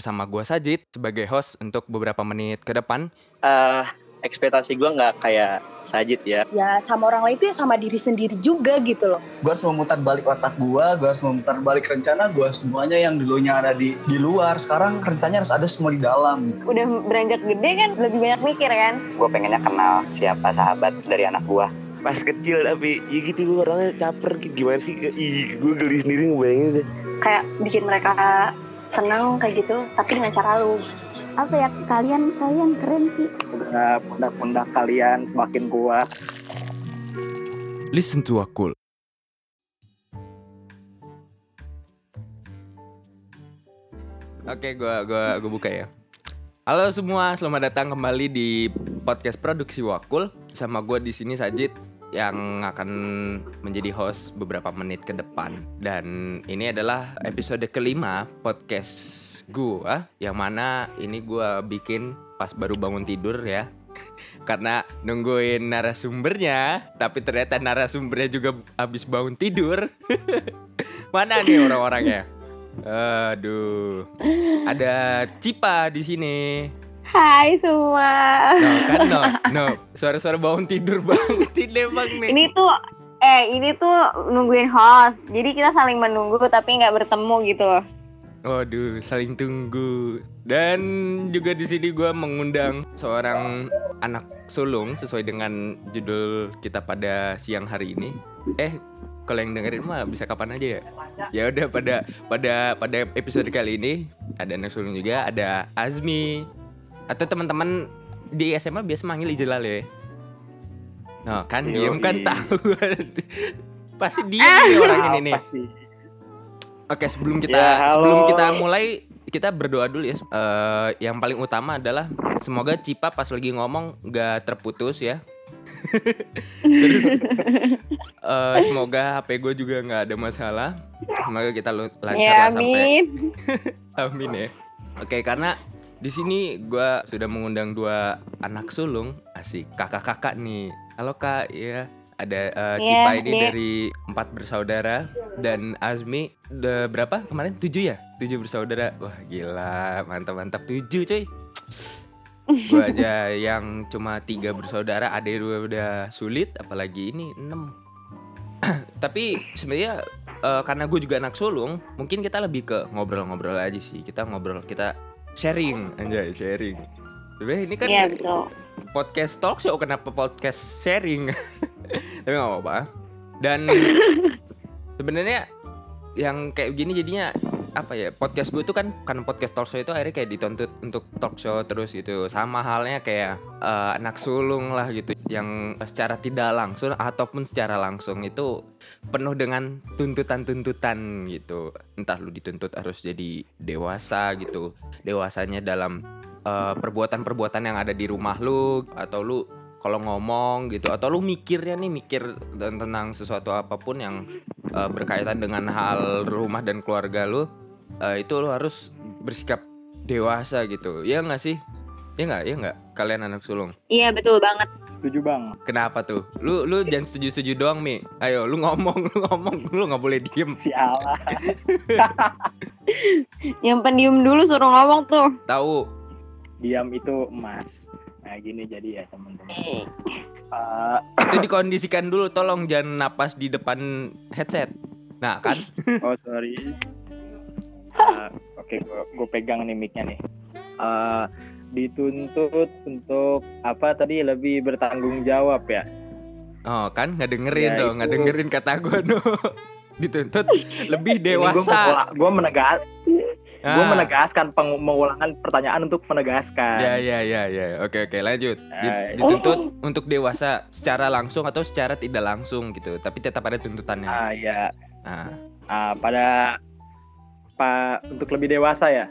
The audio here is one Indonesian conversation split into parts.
bersama gua Sajid sebagai host untuk beberapa menit ke depan. Eh, ekspektasi gue nggak kayak Sajid ya. Ya sama orang lain itu ya sama diri sendiri juga gitu loh. gue harus memutar balik otak gue gue harus memutar balik rencana gue semuanya yang dulunya ada di di luar sekarang rencananya harus ada semua di dalam gitu. udah beranjak gede kan lebih banyak mikir kan gue pengennya kenal siapa sahabat dari anak gue pas kecil tapi ya gitu gue orangnya caper gitu. gimana sih ih gue geli sendiri ngebayangin deh kayak bikin mereka senang kayak gitu tapi dengan cara lu. Apa ya kalian kalian keren sih. Pundak-pundak kalian semakin kuat. Listen to Akul. Oke, gua gua gua buka ya. Halo semua, selamat datang kembali di podcast produksi Wakul. Sama gua di sini Sajid yang akan menjadi host beberapa menit ke depan. Dan ini adalah episode kelima podcast gua yang mana ini gua bikin pas baru bangun tidur ya. Karena nungguin narasumbernya tapi ternyata narasumbernya juga habis bangun tidur. Mana nih orang-orangnya? Aduh ada Cipa di sini hai semua no kan no no suara-suara bangun tidur banget ini bang nih ini tuh eh ini tuh nungguin host jadi kita saling menunggu tapi nggak bertemu gitu Waduh, saling tunggu. Dan juga di sini gue mengundang seorang anak sulung sesuai dengan judul kita pada siang hari ini. Eh, kalau yang dengerin mah bisa kapan aja ya. Ya udah pada pada pada episode kali ini ada anak sulung juga, ada Azmi atau teman-teman di SMA biasa manggil Ijelal ya. Nah, kan diem kan tahu. Pasti diem nih orang ini nih. Pasti. Oke, sebelum kita Ya, halo. sebelum kita mulai kita berdoa dulu ya. Eh, yang paling utama adalah semoga Cipa pas lagi ngomong nggak terputus ya. Terus eh, semoga HP gue juga nggak ada masalah. Semoga kita lancar ya lah sampai amin Amin ya. Oke, karena di sini gua sudah mengundang dua anak sulung, asik kakak-kakak nih. Halo kak, ya ada eh, Iya, Cipa ini Dek. dari empat bersaudara dan Azmi udah berapa kemarin? Tujuh ya? Tujuh bersaudara. Wah gila, mantap-mantap tujuh cuy. Gua aja yang cuma tiga bersaudara, ada dua udah sulit, apalagi ini enam. Tapi sebenarnya eh, karena gue juga anak sulung, mungkin kita lebih ke ngobrol-ngobrol aja sih. Kita ngobrol, kita sharing, anjay sharing. Sebenarnya ini kan Iya betul podcast talk show, kenapa podcast sharing? Tapi nggak apa-apa. Dan sebenarnya yang kayak gini jadinya apa ya podcast gue tuh kan karena podcast talk show itu akhirnya kayak dituntut untuk talk show terus gitu. Sama halnya kayak eh, anak sulung lah gitu yang secara tidak langsung ataupun secara langsung itu penuh dengan tuntutan-tuntutan gitu. Entah lu dituntut harus jadi dewasa gitu. Dewasanya dalam eh, perbuatan-perbuatan yang ada di rumah lu atau lu kalau ngomong gitu atau lu mikirnya nih mikir dan tentang sesuatu apa pun yang eh, berkaitan dengan hal rumah dan keluarga lu eh, itu lu harus bersikap dewasa gitu. Ya nggak sih? Ya nggak? Ya nggak? Kalian anak sulung? Iya betul banget. Setuju bang. Kenapa tuh? Lu lu jangan setuju setuju doang mi. Ayo lu ngomong lu ngomong lu nggak boleh diem. Sialah yang pendiam dulu suruh ngomong tuh. Tahu. Diam itu emas nah gini jadi ya teman-teman. Eh, itu dikondisikan dulu tolong jangan napas di depan headset. Nah kan? Oh sorry. Eh, oke gue pegang nih mic-nya nih. Eh, dituntut untuk apa tadi? Lebih bertanggung jawab ya? Oh kan? Nggak dengerin Ya, tuh nggak itu. dengerin kata gue tuh dituntut lebih gue dewasa menegas gue Ah. menegaskan peng- mengulangan pertanyaan untuk menegaskan Ya ya ya ya. Oke oke lanjut. Di- Eh, Dituntut untuk dewasa secara langsung atau secara tidak langsung gitu. Tapi tetap ada tuntutannya. ah ya Nah, Ah, pada pak untuk lebih dewasa ya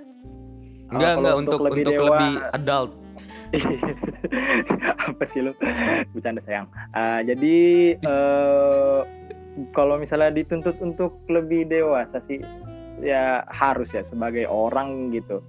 enggak enggak untuk untuk lebih untuk dewa- lebih adult. apa sih lu bercanda sayang Ah, jadi eh, kalau misalnya dituntut untuk lebih dewasa sih ya harus ya sebagai orang gitu.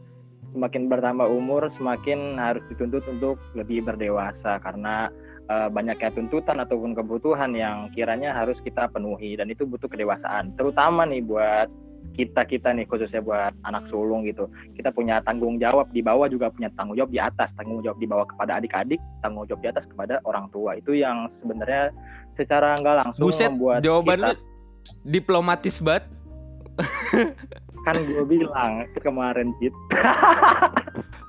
Semakin bertambah umur semakin harus dituntut untuk lebih berdewasa karena eh, banyaknya tuntutan ataupun kebutuhan yang kiranya harus kita penuhi dan itu butuh kedewasaan. Terutama nih buat kita kita nih khususnya buat anak sulung gitu. Kita punya tanggung jawab di bawah juga punya tanggung jawab di atas. Tanggung jawab di bawah kepada adik-adik tanggung jawab di atas kepada orang tua. Itu yang sebenarnya secara nggak langsung Buset, membuat jawaban kita, lu diplomatis banget. Kan gue bilang kemarin Cit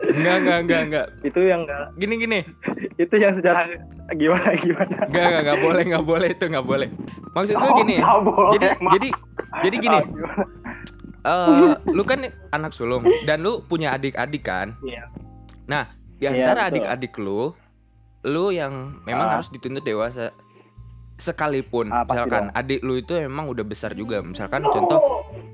Enggak, enggak, enggak, enggak. itu yang nggak Gini gini. itu yang secara gimana gimana Enggak, enggak, enggak boleh, enggak boleh itu enggak boleh. Maksud gue Oh, gini. boleh, Jadi jadi jadi gini. Oh, gimana? eh lu kan anak sulung dan lu punya adik-adik kan? Iya. Nah, di Iya, antara betul. adik-adik lu, lu yang memang Ah. harus dituntut dewasa sekalipun Ah, misalkan adik lu itu emang udah besar juga. Misalkan contoh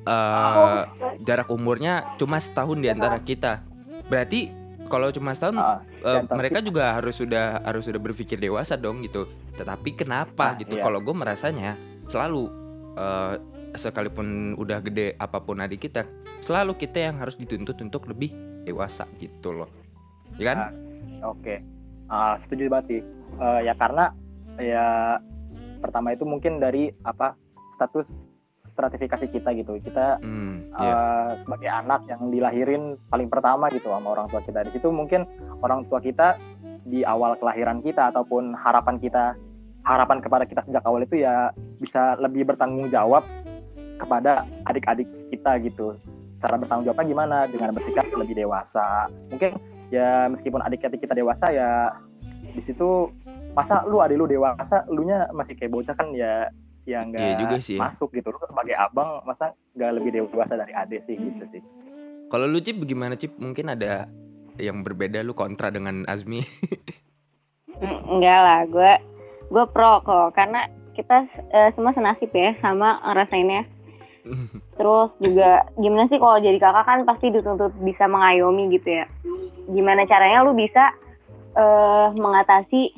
eh jarak umurnya cuma setahun di antara kita. Berarti kalau cuma setahun dan tapi- mereka juga harus sudah harus sudah berpikir dewasa dong gitu. Tetapi kenapa Ah, gitu? iya. Kalau gue merasanya selalu eh, sekalipun udah gede apa pun adik kita, selalu kita yang harus dituntut untuk lebih dewasa gitu loh. Ya kan? Ah, Oke, Ah, setuju banget sih. Eh, ya karena ya pertama itu mungkin dari apa status stratifikasi kita gitu. Kita Hmm, eh, iya. sebagai anak yang dilahirin paling pertama gitu sama orang tua kita. Di situ mungkin orang tua kita di awal kelahiran kita ataupun harapan kita harapan kepada kita sejak awal itu ya bisa lebih bertanggung jawab kepada adik-adik kita gitu. Cara bertanggung jawabnya gimana? Dengan bersikap lebih dewasa. Mungkin ya meskipun adik-adik kita dewasa ya di situ masa lu adik lu dewasa, lu nya masih kayak bocah kan ya ya nggak Iya juga sih ya. masuk gitu. Lu sebagai abang masa nggak lebih dewasa dari adik sih gitu sih. Kalau lu Cip bagaimana Cip? Mungkin ada yang berbeda lu kontra dengan Azmi. Mm, Enggak lah, gue gue pro kok karena kita eh, semua senasib ya sama ngerasainnya. Terus juga gimana sih kalau jadi kakak kan pasti dituntut bisa mengayomi gitu ya. Gimana caranya lu bisa eh, mengatasi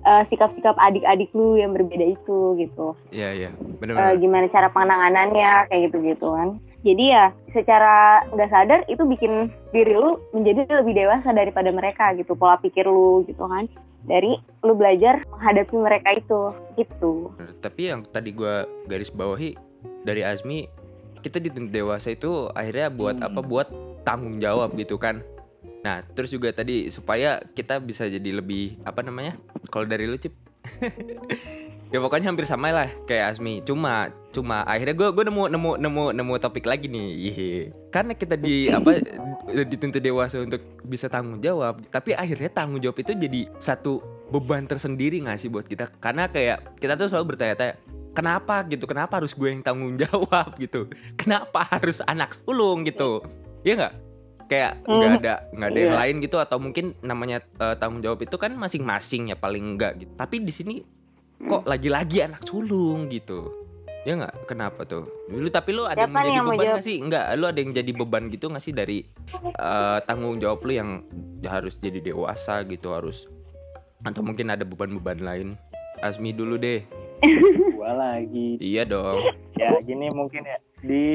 eh, sikap-sikap adik-adik lu yang berbeda itu gitu. Iya iya, Eh, benar-benar. gimana cara penanganannya kayak gitu-gitu kan. Jadi ya secara nggak sadar itu bikin diri lu menjadi lebih dewasa daripada mereka gitu pola pikir lu gitu kan. Dari lu belajar menghadapi mereka itu gitu. Tapi yang tadi gua garis bawahi dari Azmi, kita dituntut dewasa itu akhirnya buat Hmm. apa? Buat tanggung jawab gitu kan. Nah, terus juga tadi supaya kita bisa jadi lebih apa namanya? Kalau dari lu Cip? Ya pokoknya hampir sama lah kayak Azmi. Cuma cuma akhirnya gue gue nemu nemu nemu nemu topik lagi nih. Ihe. karena kita di apa dituntut dewasa untuk bisa tanggung jawab tapi akhirnya tanggung jawab itu jadi satu beban tersendiri nggak sih buat kita? Karena kayak kita tuh selalu bertanya-tanya kenapa? gitu. Kenapa harus gue yang tanggung jawab? gitu. Kenapa harus anak sulung? gitu. Ya nggak kayak nggak Hmm. ada nggak ada yang Iya. lain gitu atau mungkin namanya eh, tanggung jawab itu kan masing-masing ya paling enggak gitu. Tapi di sini kok lagi-lagi anak sulung gitu. Ya nggak? Kenapa tuh? Lu tapi lu ada yang Siapa nih menjadi yang beban nggak sih? Nggak lu ada yang jadi beban gitu nggak sih dari eh, tanggung jawab lu yang harus jadi dewasa gitu harus atau mungkin ada beban-beban lain? Azmi dulu deh. Gua lagi. Iya dong. Ya gini mungkin ya di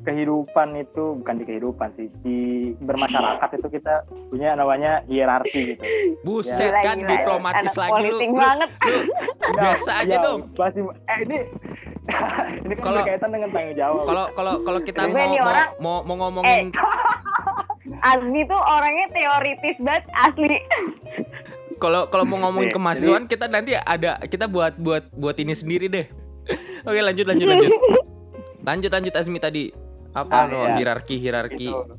kehidupan itu bukan di kehidupan sih di bermasyarakat itu kita punya namanya hierarki gitu buset Gila, kan gila. diplomatis lagi lu, politik lu, banget. lu biasa aja Ya, dong masih eh ini ini kan Kalau- berkaitan dengan tanggung jawab kalau kalau kalau kita mau, orang- mau mau ngomongin Azmi tuh orangnya teoritis banget asli. kalau kalau mau ngomongin Nih, kemahasiswaan kita nanti ada kita buat buat buat ini sendiri deh oke lanjut lanjut lanjut lanjut lanjut Azmi tadi. Apa Ah, no iya. hierarki hierarki? Gitu.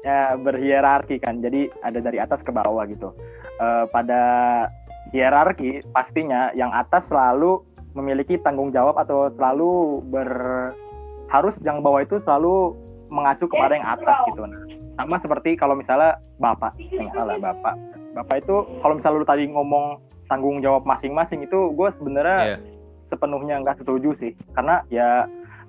ya berhierarki kan. Jadi ada dari atas ke bawah gitu. Eh, pada hierarki pastinya yang atas selalu memiliki tanggung jawab atau selalu ber harus yang bawah itu selalu mengacu kepada yang atas gitu. Nah sama seperti kalau misalnya bapak. Yang salah bapak. Bapak itu kalau misalnya lu tadi ngomong tanggung jawab masing-masing itu gue sebenarnya Iya. sepenuhnya nggak setuju sih. Karena ya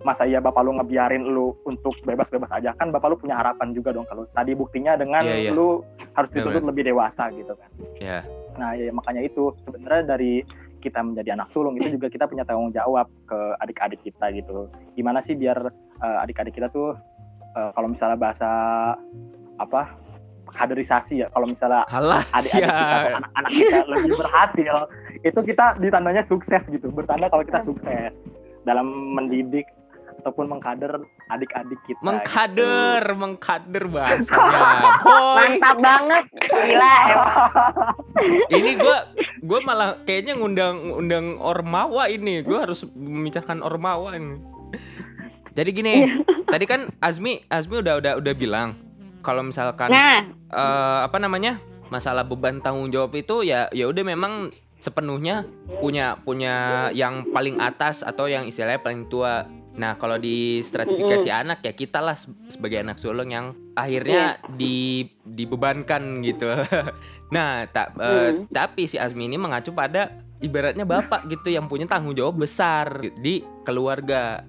masa iya bapak lu ngebiarin lu untuk bebas-bebas aja. Kan bapak lu punya harapan juga dong kalau tadi buktinya dengan Iya, iya. lu harus Benar, dituntut lebih dewasa gitu kan. Ya nah ya makanya itu sebenarnya dari kita menjadi anak sulung itu juga kita punya tanggung jawab ke adik-adik kita gitu. Gimana sih biar eh, adik-adik kita tuh eh, kalau misalnya bahasa apa kaderisasi ya kalau misalnya adik-adik kita atau anak-anak kita lebih berhasil itu kita ditandanya sukses gitu. Bertanda kalau kita sukses. Dalam mendidik ataupun mengkader adik-adik kita. Mengkader, mengkader bahasanya. Boy, Mantap banget. Gila ini gue gue malah kayaknya ngundang undang ormawa ini. Gue harus memecahkan ormawa ini. Jadi gini, tadi kan Azmi Azmi udah udah udah bilang kalau misalkan Nah, eh, apa namanya masalah beban tanggung jawab itu ya ya udah memang sepenuhnya punya punya yang paling atas atau yang istilahnya paling tua. Nah kalau di stratifikasi anak ya kita lah se- sebagai anak sulung yang akhirnya di dibebankan gitu. nah tak eh, Hmm. tapi si Azmi ini mengacu pada ibaratnya bapak gitu yang punya tanggung jawab besar di keluarga.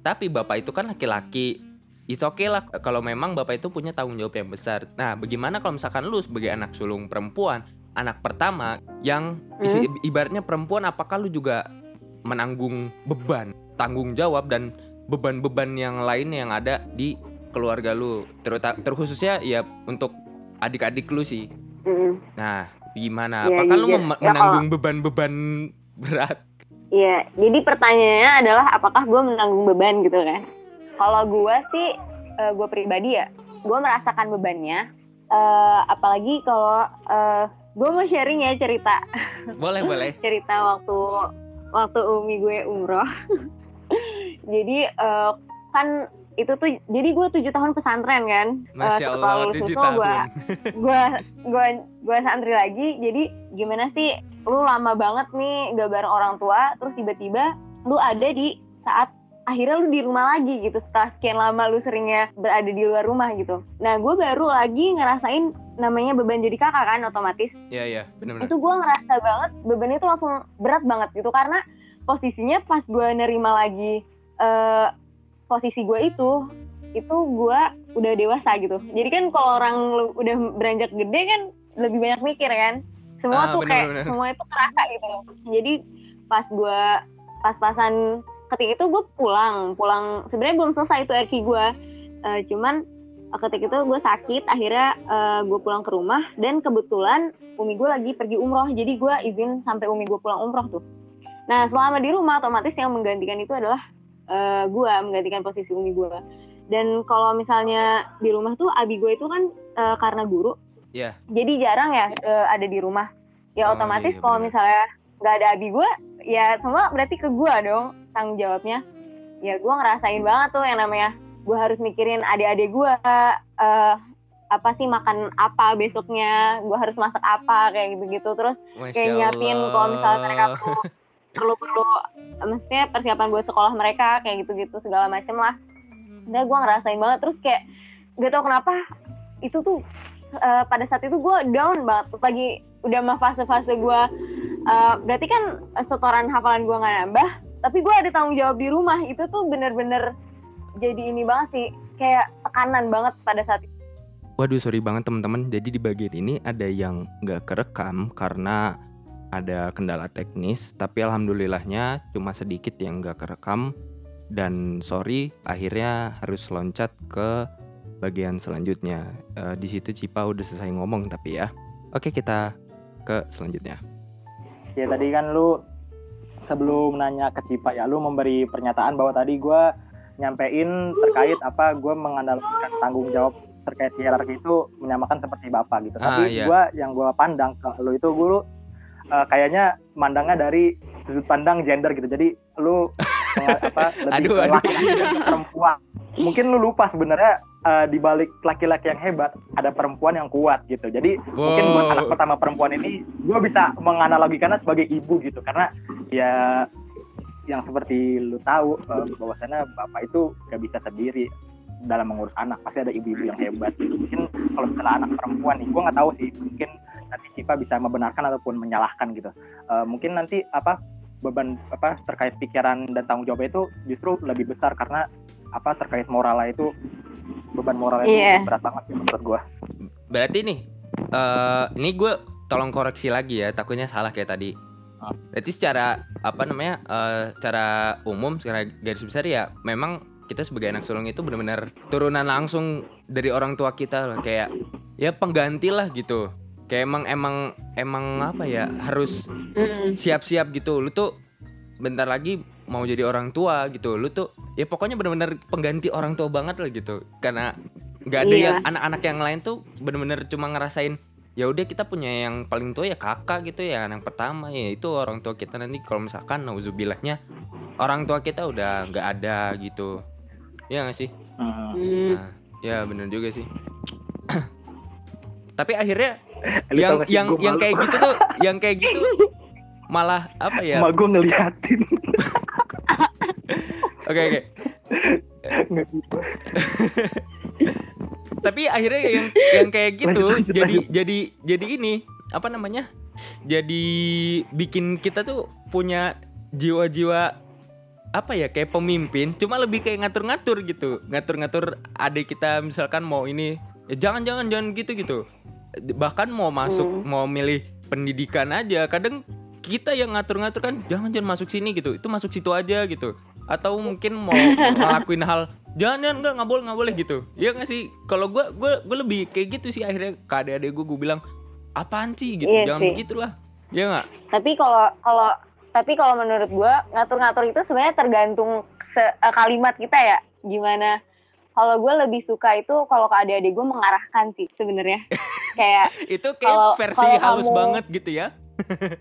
Tapi bapak itu kan laki-laki It's okay lah kalau memang bapak itu punya tanggung jawab yang besar. Nah, bagaimana kalau misalkan lu sebagai anak sulung perempuan, anak pertama yang isi- ibaratnya perempuan, apakah lu juga menanggung beban, tanggung jawab dan beban-beban yang lainnya yang ada di keluarga lu, terutama terkhususnya ya untuk adik-adik lu sih. mm, Nah, gimana? Ya, Apakah lu mem- Ya, menanggung beban-beban berat? Iya, jadi pertanyaannya adalah apakah gue menanggung beban gitu kan? Kalau gue sih, gue pribadi ya, gue merasakan bebannya. Eh, apalagi kalau gue mau sharing ya cerita Boleh, boleh. cerita waktu waktu umi gue umroh. jadi eh, kan itu tuh, jadi gue tujuh tahun pesantren kan. Eh, Masya setelah Allah, tujuh tahun. gue gue gue santri lagi jadi gimana sih lu lama banget nih gak bareng orang tua terus tiba-tiba lu ada di saat akhirnya lu di rumah lagi gitu setelah sekian lama lu seringnya berada di luar rumah gitu nah gue baru lagi ngerasain namanya beban jadi kakak kan otomatis Iya, iya, benar-benar. itu gue ngerasa banget beban itu langsung berat banget gitu karena posisinya pas gue nerima lagi eh, posisi gue itu itu gue udah dewasa gitu. Jadi kan kalau orang udah beranjak gede kan lebih banyak mikir kan. Semua Ah, tuh kayak bener-bener. semua itu kerasa gitu. Loh jadi pas gue pas-pasan ketika itu gue pulang pulang sebenarnya belum selesai itu RQ gue Eh, cuman eh, ketika itu gue sakit akhirnya gue pulang ke rumah dan kebetulan umi gue lagi pergi umroh. Jadi gue izin sampai umi gue pulang umroh tuh. Nah selama di rumah otomatis yang menggantikan itu adalah eh, gue menggantikan posisi umi gue dan kalau misalnya di rumah tuh abi gue itu kan eh, karena guru. Iya. jadi jarang ya eh, ada di rumah. Ya Oh, otomatis iya, kalau misalnya nggak ada abi gue ya semua berarti ke gue dong tanggung jawabnya. Ya gue ngerasain banget tuh yang namanya gue harus mikirin adik-adik gue eh apa sih makan apa besoknya gue harus masak apa kayak gitu-gitu. Terus Masya kayak nyiapin kalau misalnya mereka tuh perlu-perlu maksudnya persiapan buat sekolah mereka kayak gitu-gitu segala macem lah. Udah gue ngerasain banget. Terus kayak gak tau kenapa itu tuh eh, pada saat itu gue down banget. Terus lagi udah mah fase-fase gue eh, berarti kan setoran hafalan gue nggak nambah tapi gue ada tanggung jawab di rumah. Itu tuh bener-bener jadi ini banget sih kayak tekanan banget pada saat itu. Waduh sorry banget teman-teman Jadi di bagian ini ada yang nggak kerekam Karena ada kendala teknis Tapi alhamdulillahnya cuma sedikit yang nggak kerekam Dan sorry akhirnya harus loncat ke bagian selanjutnya Eh, Di situ Cipa udah selesai ngomong tapi ya Oke kita ke selanjutnya Ya tadi kan lu sebelum nanya ke Cipa ya lu memberi pernyataan bahwa tadi gua nyampein terkait apa gua mengandalkan tanggung jawab terkait hierarki itu menyamakan seperti bapak gitu. Ah, Tapi iya. gua yang gua pandang ke lu itu gua uh, kayaknya mandangnya dari sudut pandang gender gitu. Jadi lu apa lebih Aduh, laki-laki dan perempuan. Mungkin lu lupa sebenarnya uh, di balik laki-laki yang hebat ada perempuan yang kuat gitu. Jadi mungkin buat Wow. anak pertama perempuan ini gue bisa menganalogikannya sebagai ibu gitu karena ya yang seperti lu tahu eh, bahwasannya bapak itu gak bisa sendiri dalam mengurus anak pasti ada ibu-ibu yang hebat gitu. mungkin kalau misalnya anak perempuan nih gue nggak tahu sih mungkin nanti Cipa bisa membenarkan ataupun menyalahkan gitu. Eh, mungkin nanti apa beban apa terkait pikiran dan tanggung jawab itu justru lebih besar karena apa terkait moralnya itu beban moralnya Iya. itu berat banget sih menurut gue Berarti nih eh ini gue tolong koreksi lagi ya Takutnya salah kayak tadi. Ah. Berarti secara apa namanya eh secara umum secara garis besar ya memang kita sebagai anak sulung itu benar-benar turunan langsung dari orang tua kita lah. Kayak ya pengganti lah gitu kayak emang emang emang apa ya harus siap-siap gitu. Lu tuh bentar lagi mau jadi orang tua gitu. Lu tuh ya pokoknya bener-bener pengganti orang tua banget lah gitu. Karena nggak ada Iya. yang anak-anak yang lain tuh bener-bener cuma ngerasain ya udah kita punya yang paling tua ya kakak gitu ya yang pertama. Ya itu orang tua kita nanti kalau misalkan nauzubillahnya orang tua kita udah nggak ada gitu. Ya nggak sih. Hmm. Nah, ya bener juga sih. Tapi akhirnya yang yang yang kayak gitu tuh yang kayak gitu malah apa ya? Emak gue ngeliatin. Oke oke. Tapi akhirnya yang yang kayak gitu Lanjut, lanjut, jadi lanjut. jadi jadi ini apa namanya? Jadi bikin kita tuh punya jiwa-jiwa apa ya? Kayak pemimpin cuma lebih kayak ngatur-ngatur gitu. Ngatur-ngatur adik kita misalkan mau ini ya jangan jangan jangan gitu gitu bahkan mau masuk Hmm. mau milih pendidikan aja kadang kita yang ngatur-ngatur kan jangan jangan masuk sini gitu itu masuk situ aja gitu atau mungkin mau ngelakuin hal jangan jangan nggak nggak boleh nggak boleh gitu ya nggak sih kalau gue gue gue lebih kayak gitu sih akhirnya ke adik-adik gue gue bilang apaan sih gitu Iya jangan sih. begitulah ya nggak Tapi kalau kalau tapi kalau menurut gua ngatur-ngatur itu sebenarnya tergantung se- eh, kalimat kita ya. Gimana? Kalau gue lebih suka itu kalau ke adik-adik gue mengarahkan sih sebenarnya. Kayak itu kayak Kalau- versi kalau halus kamu- banget gitu ya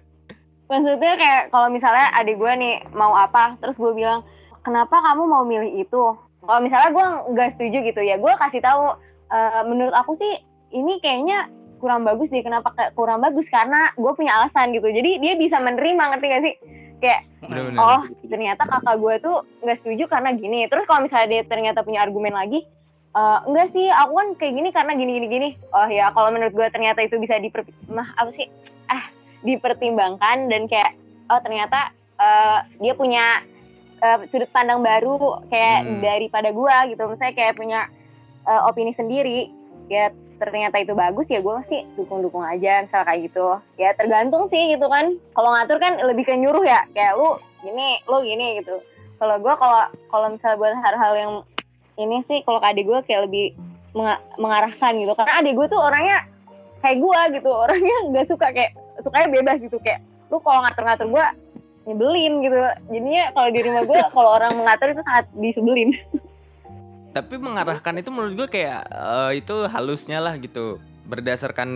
maksudnya kayak kalau misalnya adik gue nih mau apa, terus gue bilang kenapa kamu mau milih itu? Kalau misalnya gue nggak setuju gitu ya, gue kasih tahu "Eh, menurut aku sih ini kayaknya kurang bagus deh. Kenapa kurang bagus? Karena gue punya alasan gitu. Jadi dia bisa menerima ngerti gak sih? Kayak benar-benar oh ternyata kakak gue tuh nggak setuju karena gini. Terus kalau misalnya dia ternyata punya argumen lagi, "Eh, enggak sih, aku kan kayak gini karena gini gini gini. Oh ya, kalau menurut gue ternyata itu bisa diper, mah apa sih? Ah, dipertimbangkan dan kayak oh ternyata eh, dia punya eh, sudut pandang baru kayak Hmm. daripada gue gitu. Misalnya kayak punya eh, opini sendiri. Ya ternyata itu bagus ya gue sih dukung-dukung aja misal kayak gitu. Ya tergantung sih gitu kan. Kalau ngatur kan lebih ke nyuruh ya. Kayak lu gini, lu gini gitu. Kalau gue kalau kalau misalnya buat hal-hal yang ini sih kalau adik gue kayak lebih menga- mengarahkan gitu. Karena adik gue tuh orangnya kayak gue gitu. Orangnya nggak suka kayak sukanya bebas gitu kayak lu kalau ngatur-ngatur gue nyebelin gitu. Jadinya kalau di rumah gue kalau orang mengatur itu sangat disebelin. tapi mengarahkan itu menurut gue kayak eh, itu halusnya lah gitu berdasarkan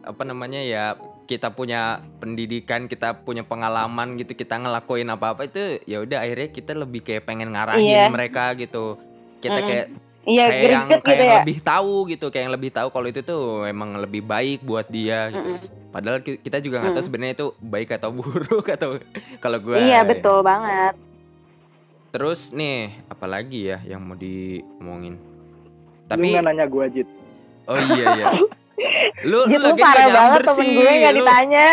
apa namanya ya kita punya pendidikan kita punya pengalaman gitu kita ngelakuin apa apa itu ya udah akhirnya kita lebih kayak pengen ngarahin Iya. mereka gitu kita Mm-mm. kayak Iya, kayak yang greget kayak gitu yang ya. lebih tahu gitu kayak yang lebih tahu kalau itu tuh emang lebih baik buat dia gitu Mm-mm. padahal ki- kita juga nggak tahu Mm. sebenarnya itu baik atau buruk atau kalau gue Iya betul banget. Terus nih apalagi ya yang mau diomongin Lu tapi nggak nanya gue Jit. Oh iya iya. Lu lu lagi parah banget temen sih. gue nggak Lu- ditanya.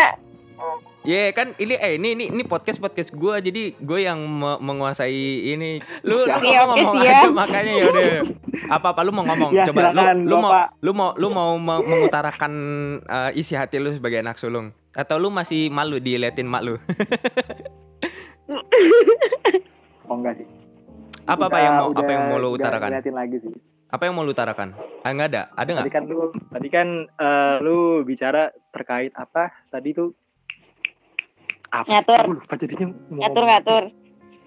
Iya kan ini eh ini ini ini podcast podcast gue jadi gue yang me- menguasai ini. Lu lu Iya, ngomong, siap. aja makanya ya udah. Apa apa lu mau ngomong? Ya, Coba lu silakan, lu mau Bapak. lu mau lu mau me- mengutarakan eh, isi hati lu sebagai anak sulung atau lu masih malu diliatin mak lu? Oh enggak sih. Apa apa Udah- yang mau apa udah yang mau lu nggak utarakan? ngeliatin lagi sih. Apa yang mau lu utarakan? Ah enggak ada. Ada Tadi nggak? kan lu tadi kan eh, lu bicara terkait apa? Tadi tuh apa? Ngatur. Gue lupa jadinya. mau Ngatur ngomong. ngatur.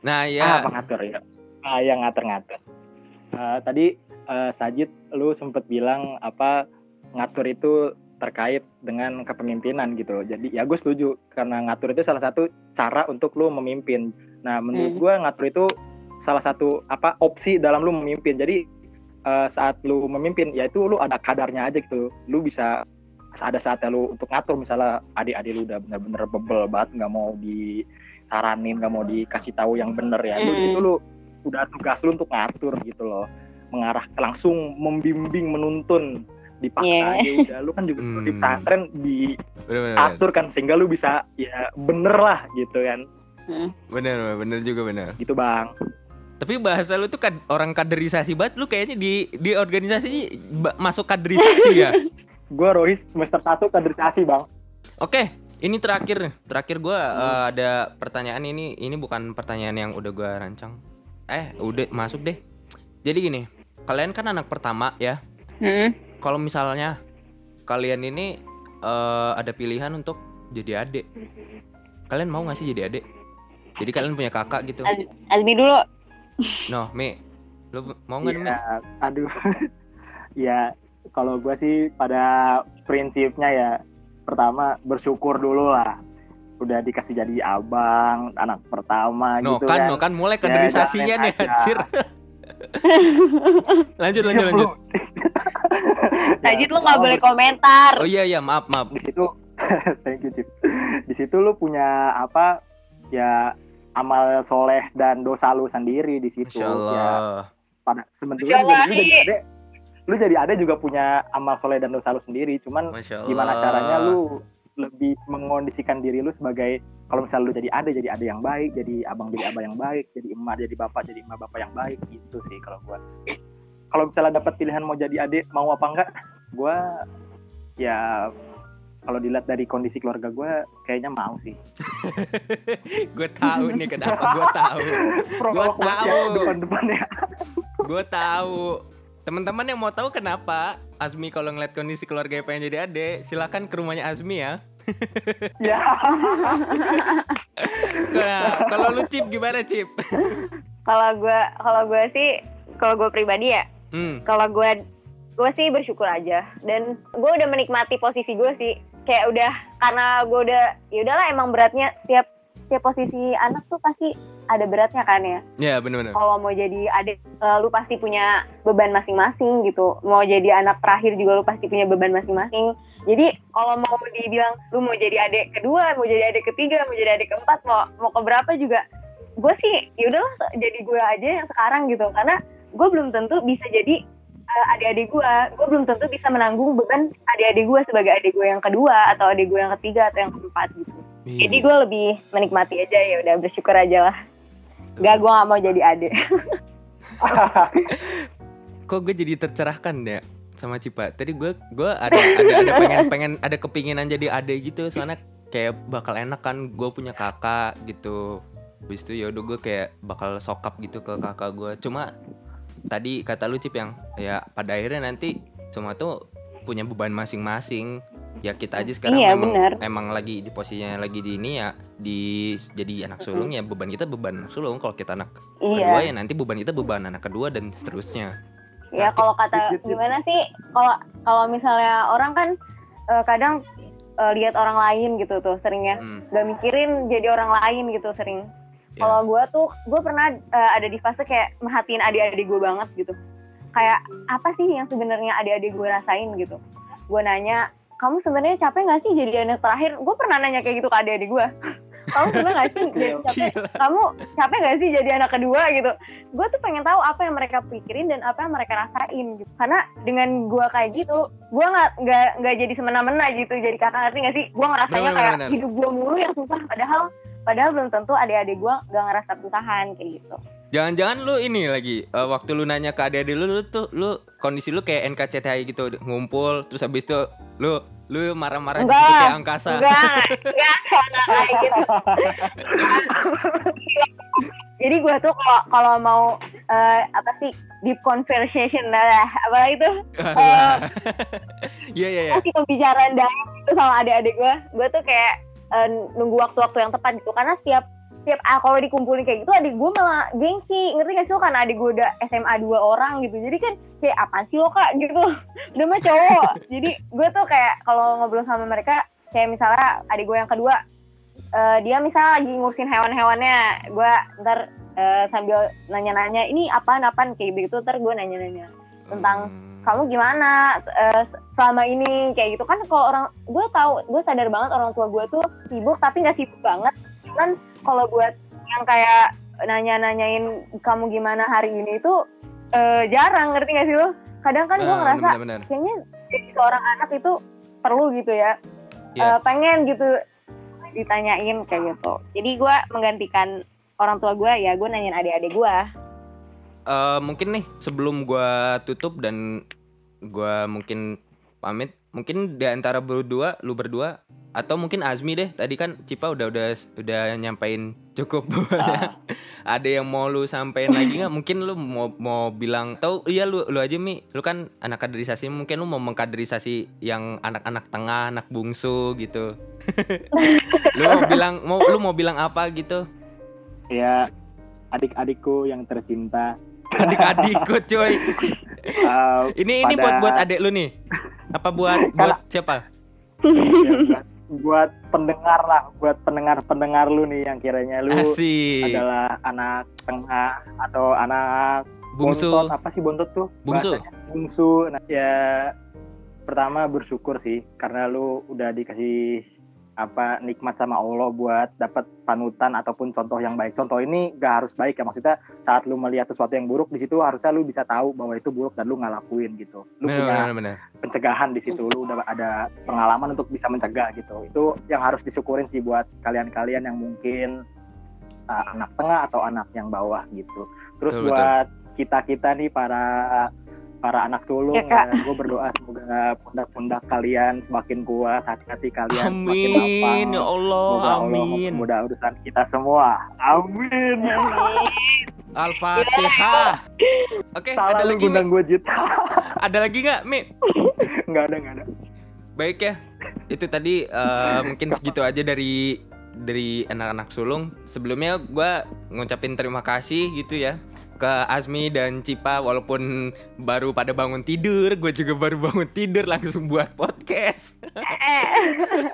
Nah, Ah, ya. apa ngatur ya? Ah, yang ngatur-ngatur. Eh, tadi eh, Sajid lu sempet bilang apa ngatur itu terkait dengan kepemimpinan gitu. Jadi ya gue setuju karena ngatur itu salah satu cara untuk lu memimpin. Nah, menurut Hmm. gue ngatur itu salah satu apa opsi dalam lu memimpin. Jadi eh, saat lu memimpin ya itu lu ada kadarnya aja gitu. Lu bisa ada saatnya lu untuk ngatur misalnya adik-adik lu udah bener-bener bebel banget nggak mau disaranin nggak mau dikasih tahu yang bener ya lu di Mm. situ lu udah tugas lu untuk ngatur gitu loh mengarah langsung membimbing menuntun dipaksa Iya. aja udah lu kan juga Hmm. di pesantren diatur kan sehingga lu bisa ya bener lah gitu kan Bener bener juga bener. gitu bang Tapi bahasa lu tuh kad- orang kaderisasi banget lu kayaknya di di organisasi masuk kaderisasi ya. gue Rohis semester 1 kaderisasi bang Oke, ini terakhir terakhir gua eh, ada pertanyaan ini ini bukan pertanyaan yang udah gua rancang. Eh, udah masuk deh. Jadi gini, kalian kan anak pertama ya. Hmm. Kalau misalnya kalian ini eh, ada pilihan untuk jadi adik. Kalian mau gak sih jadi adik? Jadi kalian punya kakak gitu. Az- Azmi dulu. Noh, Mi. Lu mau nggak Mi? Iya, aduh. ya, kalau gue sih pada prinsipnya ya pertama bersyukur dulu lah. Udah dikasih jadi abang, anak pertama No gitu kan, kan. no kan mulai Ya, kaderisasinya jalanin nih anjir. lanjut lanjut lanjut. Lu Ya, nggak oh, boleh komentar. Oh iya iya, maaf maaf. di situ thank you Cip. Di situ lu punya apa ya amal soleh dan dosa lu sendiri di situ. Masya Ya, pada sebenarnya lu jadi Allah. ade lu jadi ade juga punya amal soleh dan dosa lu sendiri cuman gimana caranya lu lebih mengondisikan diri lu sebagai kalau misalnya lu jadi ade jadi ade yang baik jadi abang jadi abang yang baik jadi emak jadi bapak jadi emak bapak yang baik gitu sih kalau gua kalau misalnya dapat pilihan mau jadi ade mau apa enggak gua ya kalau dilihat dari kondisi keluarga gua kayaknya mau sih gue tahu nih kenapa gue tahu. Gua tahu. depan-depannya Gue tahu. Teman-teman yang mau tahu kenapa Azmi kalau ngeliat kondisi keluarga pengen jadi ade, silakan ke rumahnya Azmi ya. ya Nah, kalau lu Cip gimana Cip? Kalau gue kalau gue sih kalau gue pribadi ya Hmm. kalau gue gue sih bersyukur aja dan gue udah menikmati posisi gue sih kayak udah karena gue udah ya udahlah emang beratnya tiap tiap posisi anak tuh pasti ada beratnya kan ya. Ya benar-benar. kalau mau jadi adik eh, lu pasti punya beban masing-masing gitu. Mau jadi anak terakhir juga lu pasti punya beban masing-masing. Jadi kalau mau dibilang lu mau jadi adik kedua mau jadi adik ketiga mau jadi adik keempat mau mau ke berapa juga gue sih yaudahlah jadi gue aja yang sekarang gitu. Karena gue belum tentu bisa jadi eh, adik-adik gue gue belum tentu bisa menanggung beban adik-adik gue sebagai adik gue yang kedua atau adik gue yang ketiga atau yang keempat gitu Iya. jadi gue lebih menikmati aja ya udah bersyukur aja lah Gak, gue gak mau jadi adik. Kok gue jadi tercerahkan ya sama Cipa. Tadi gue gue ada ada ada pengen pengen ada kepinginan jadi ade gitu soalnya kayak bakal enak kan gue punya kakak gitu. Habis itu ya udah gue kayak bakal sokap gitu ke kakak gue. Cuma tadi kata lu Cip yang ya pada akhirnya nanti semua tuh punya beban masing-masing. Ya kita aja sekarang Iya, memang benar. emang lagi di posisinya lagi di ini ya di jadi anak sulung ya beban kita beban anak sulung kalau kita anak kedua iya. ya nanti beban kita beban anak kedua dan seterusnya. Ya kalau kata gimana sih? Kalau kalau misalnya orang kan eh, kadang eh, lihat orang lain gitu tuh seringnya. Hmm, Gak mikirin jadi orang lain gitu sering. Ya. Kalau gue tuh, gue pernah eh, ada di fase kayak merhatiin adik-adik gue banget gitu. Kayak apa sih yang sebenarnya adik-adik gue rasain gitu. Gue nanya, kamu sebenarnya capek gak sih jadi anak terakhir? Gue pernah nanya kayak gitu ke adik-adik gue. kamu sebenarnya gak sih jadi capek? Kamu capek gak sih jadi anak kedua gitu? Gue tuh pengen tahu apa yang mereka pikirin dan apa yang mereka rasain gitu. Karena dengan gue kayak gitu, gue nggak nggak nggak jadi semena-mena gitu jadi kakak ngerti gak sih? Gue ngerasanya Bener, kayak bener. hidup gue mulu yang susah. Padahal padahal belum tentu adik-adik gue gak ngerasa kesusahan kayak gitu. Jangan-jangan lu ini lagi eh, waktu lu nanya ke adik-adik lu, lu tuh lu kondisi lu kayak NKCTHI gitu ngumpul terus habis itu lu lu marah-marah di situ kayak angkasa. Enggak, enggak, kayak gitu. Jadi gue tuh kalau kalau mau eh, apa sih deep conversation lah, apa itu Alah. Iya iya iya. kasih pembicaraan dalam itu sama adik-adik gue, gue tuh kayak eh, nunggu waktu-waktu yang tepat gitu. Karena setiap setiap ah, kalau dikumpulin kayak gitu adik gue malah gengsi. Ngerti gak sih lo? Karena adik gue udah SMA dua orang gitu. Jadi kan kayak apaan sih lo kak? gitu. Udah mah cowok. Jadi gue tuh kayak kalau ngobrol sama mereka kayak misalnya adik gue yang kedua eh, dia misalnya lagi ngurusin hewan-hewannya. Gue ntar eh, sambil nanya-nanya ini apaan apaan? Kayak gitu ntar gue nanya-nanya tentang Hmm. Kamu gimana? Eh, selama ini kayak gitu. Kan kalau orang gue tahu gue sadar banget orang tua gue tuh sibuk tapi nggak sibuk banget. Kan kalau buat yang kayak nanya-nanyain kamu gimana hari ini? itu eh, jarang ngerti gak sih lo? Kadang kan gue Ah, ngerasa bener-bener. kayaknya jadi seorang anak itu perlu gitu ya. Iya. Eh, pengen gitu ditanyain kayak gitu. Jadi gue menggantikan orang tua gue ya gue nanyain adik-adik gue Eh, mungkin nih sebelum gua tutup dan gua mungkin pamit, mungkin di antara berdua, lu berdua atau mungkin Azmi deh. Tadi kan Cipa udah udah udah nyampein cukup. Ada yang mau lu sampein lagi nggak? Mungkin lu mau mau bilang atau iya lu lu aja Mi, lu kan anak kaderisasi, mungkin lu mau mengkaderisasi yang anak-anak tengah, anak bungsu gitu. lu mau bilang mau lu mau bilang apa gitu? ya adik-adikku yang tercinta. Adik-adikku cuy. Eh, Ini ini Pada- buat buat adik lu nih. Apa buat buat siapa? ya, buat, pendengar lah, buat pendengar-pendengar lu nih yang kiranya lu Asik. adalah anak tengah atau anak Bungsu. bontot apa sih bontot tuh? Bungsu. Bahasanya Bungsu. Nah, ya pertama bersyukur sih karena lu udah dikasih apa nikmat sama Allah buat dapat panutan ataupun contoh yang baik. Contoh ini gak harus baik ya maksudnya saat lu melihat sesuatu yang buruk di situ harusnya lu bisa tahu bahwa itu buruk dan lu nggak lakuin gitu. Lu Bener, punya bener, bener. pencegahan di situ lu udah ada pengalaman untuk bisa mencegah gitu itu yang harus disyukurin sih buat kalian-kalian yang mungkin uh, anak tengah atau anak yang bawah gitu terus Betul, buat kita kita nih para para anak sulung Ya, Kak. gue berdoa semoga pundak-pundak kalian semakin kuat hati-hati kalian semakin lapang Amin ya Allah, Semoga Allah amin. mempermudah urusan kita semua. Amin. Al-Fatihah. Oke, ada Salah lu lagi gundang gue Jit. Ada lagi nggak, Mi? Nggak ada, nggak ada. Baik ya. Itu tadi eh, mungkin segitu aja dari dari anak-anak sulung. Sebelumnya gua ngucapin terima kasih gitu ya ke Azmi dan Cipa walaupun baru pada bangun tidur, gue juga baru bangun tidur langsung buat podcast. Eh,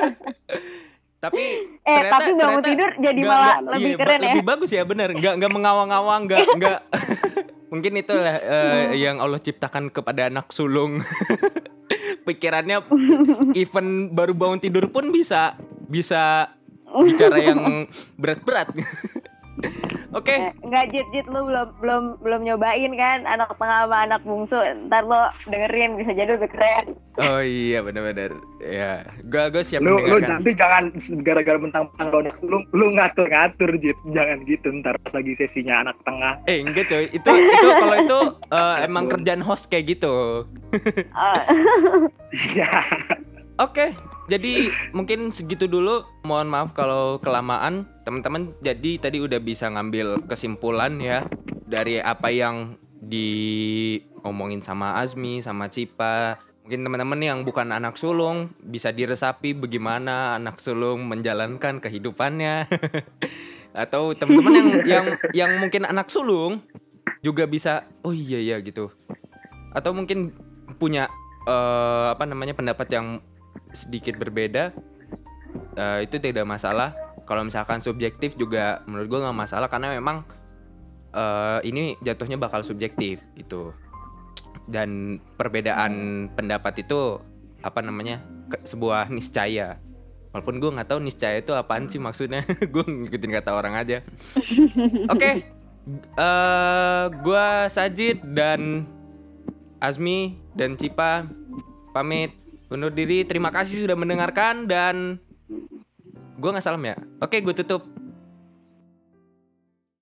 Tapi eh ternyata- tapi bangun ternyata tidur jadi nggak- malah nggak- lebih iya, keren ya. Lebih bagus ya, bener. Nggak nggak mengawang-awang, nggak nggak. Mungkin itulah eh, yang Allah ciptakan kepada anak sulung. Pikirannya even baru bangun tidur pun bisa bisa bicara yang berat-berat. Oke, Eh, Enggak jit jit lu belum belum belum nyobain kan? Anak tengah sama anak bungsu. Ntar lo dengerin bisa jadi lebih keren. Oh iya benar-benar ya, gua gua siap lu lu nanti jangan gara-gara mentang-mentang lu anak sulung lu ngatur-ngatur Jit. Jangan gitu ntar pas lagi sesinya anak tengah. Eh enggak coy, itu itu kalau itu eh, emang kerjaan host kayak gitu. Ah, iya. Oke, jadi mungkin segitu dulu. Mohon maaf kalau kelamaan. Teman-teman jadi tadi udah bisa ngambil kesimpulan ya dari apa yang diomongin sama Azmi, sama Cipa. Mungkin teman-teman yang bukan anak sulung bisa diresapi bagaimana anak sulung menjalankan kehidupannya. Atau teman-teman yang yang yang mungkin anak sulung juga bisa oh iya ya gitu. Atau mungkin punya eh, apa namanya pendapat yang sedikit berbeda eh, itu tidak masalah. Kalau misalkan subjektif juga menurut gue nggak masalah karena memang eh, ini jatuhnya bakal subjektif gitu. Dan perbedaan pendapat itu apa namanya ke- sebuah niscaya. Walaupun gue nggak tahu niscaya itu apaan sih maksudnya. Gue ngikutin kata orang aja. Oke eh gue Sajid dan Azmi dan Cipa pamit undur diri. Terima kasih sudah mendengarkan dan gue nggak salam ya. Oke, gue tutup.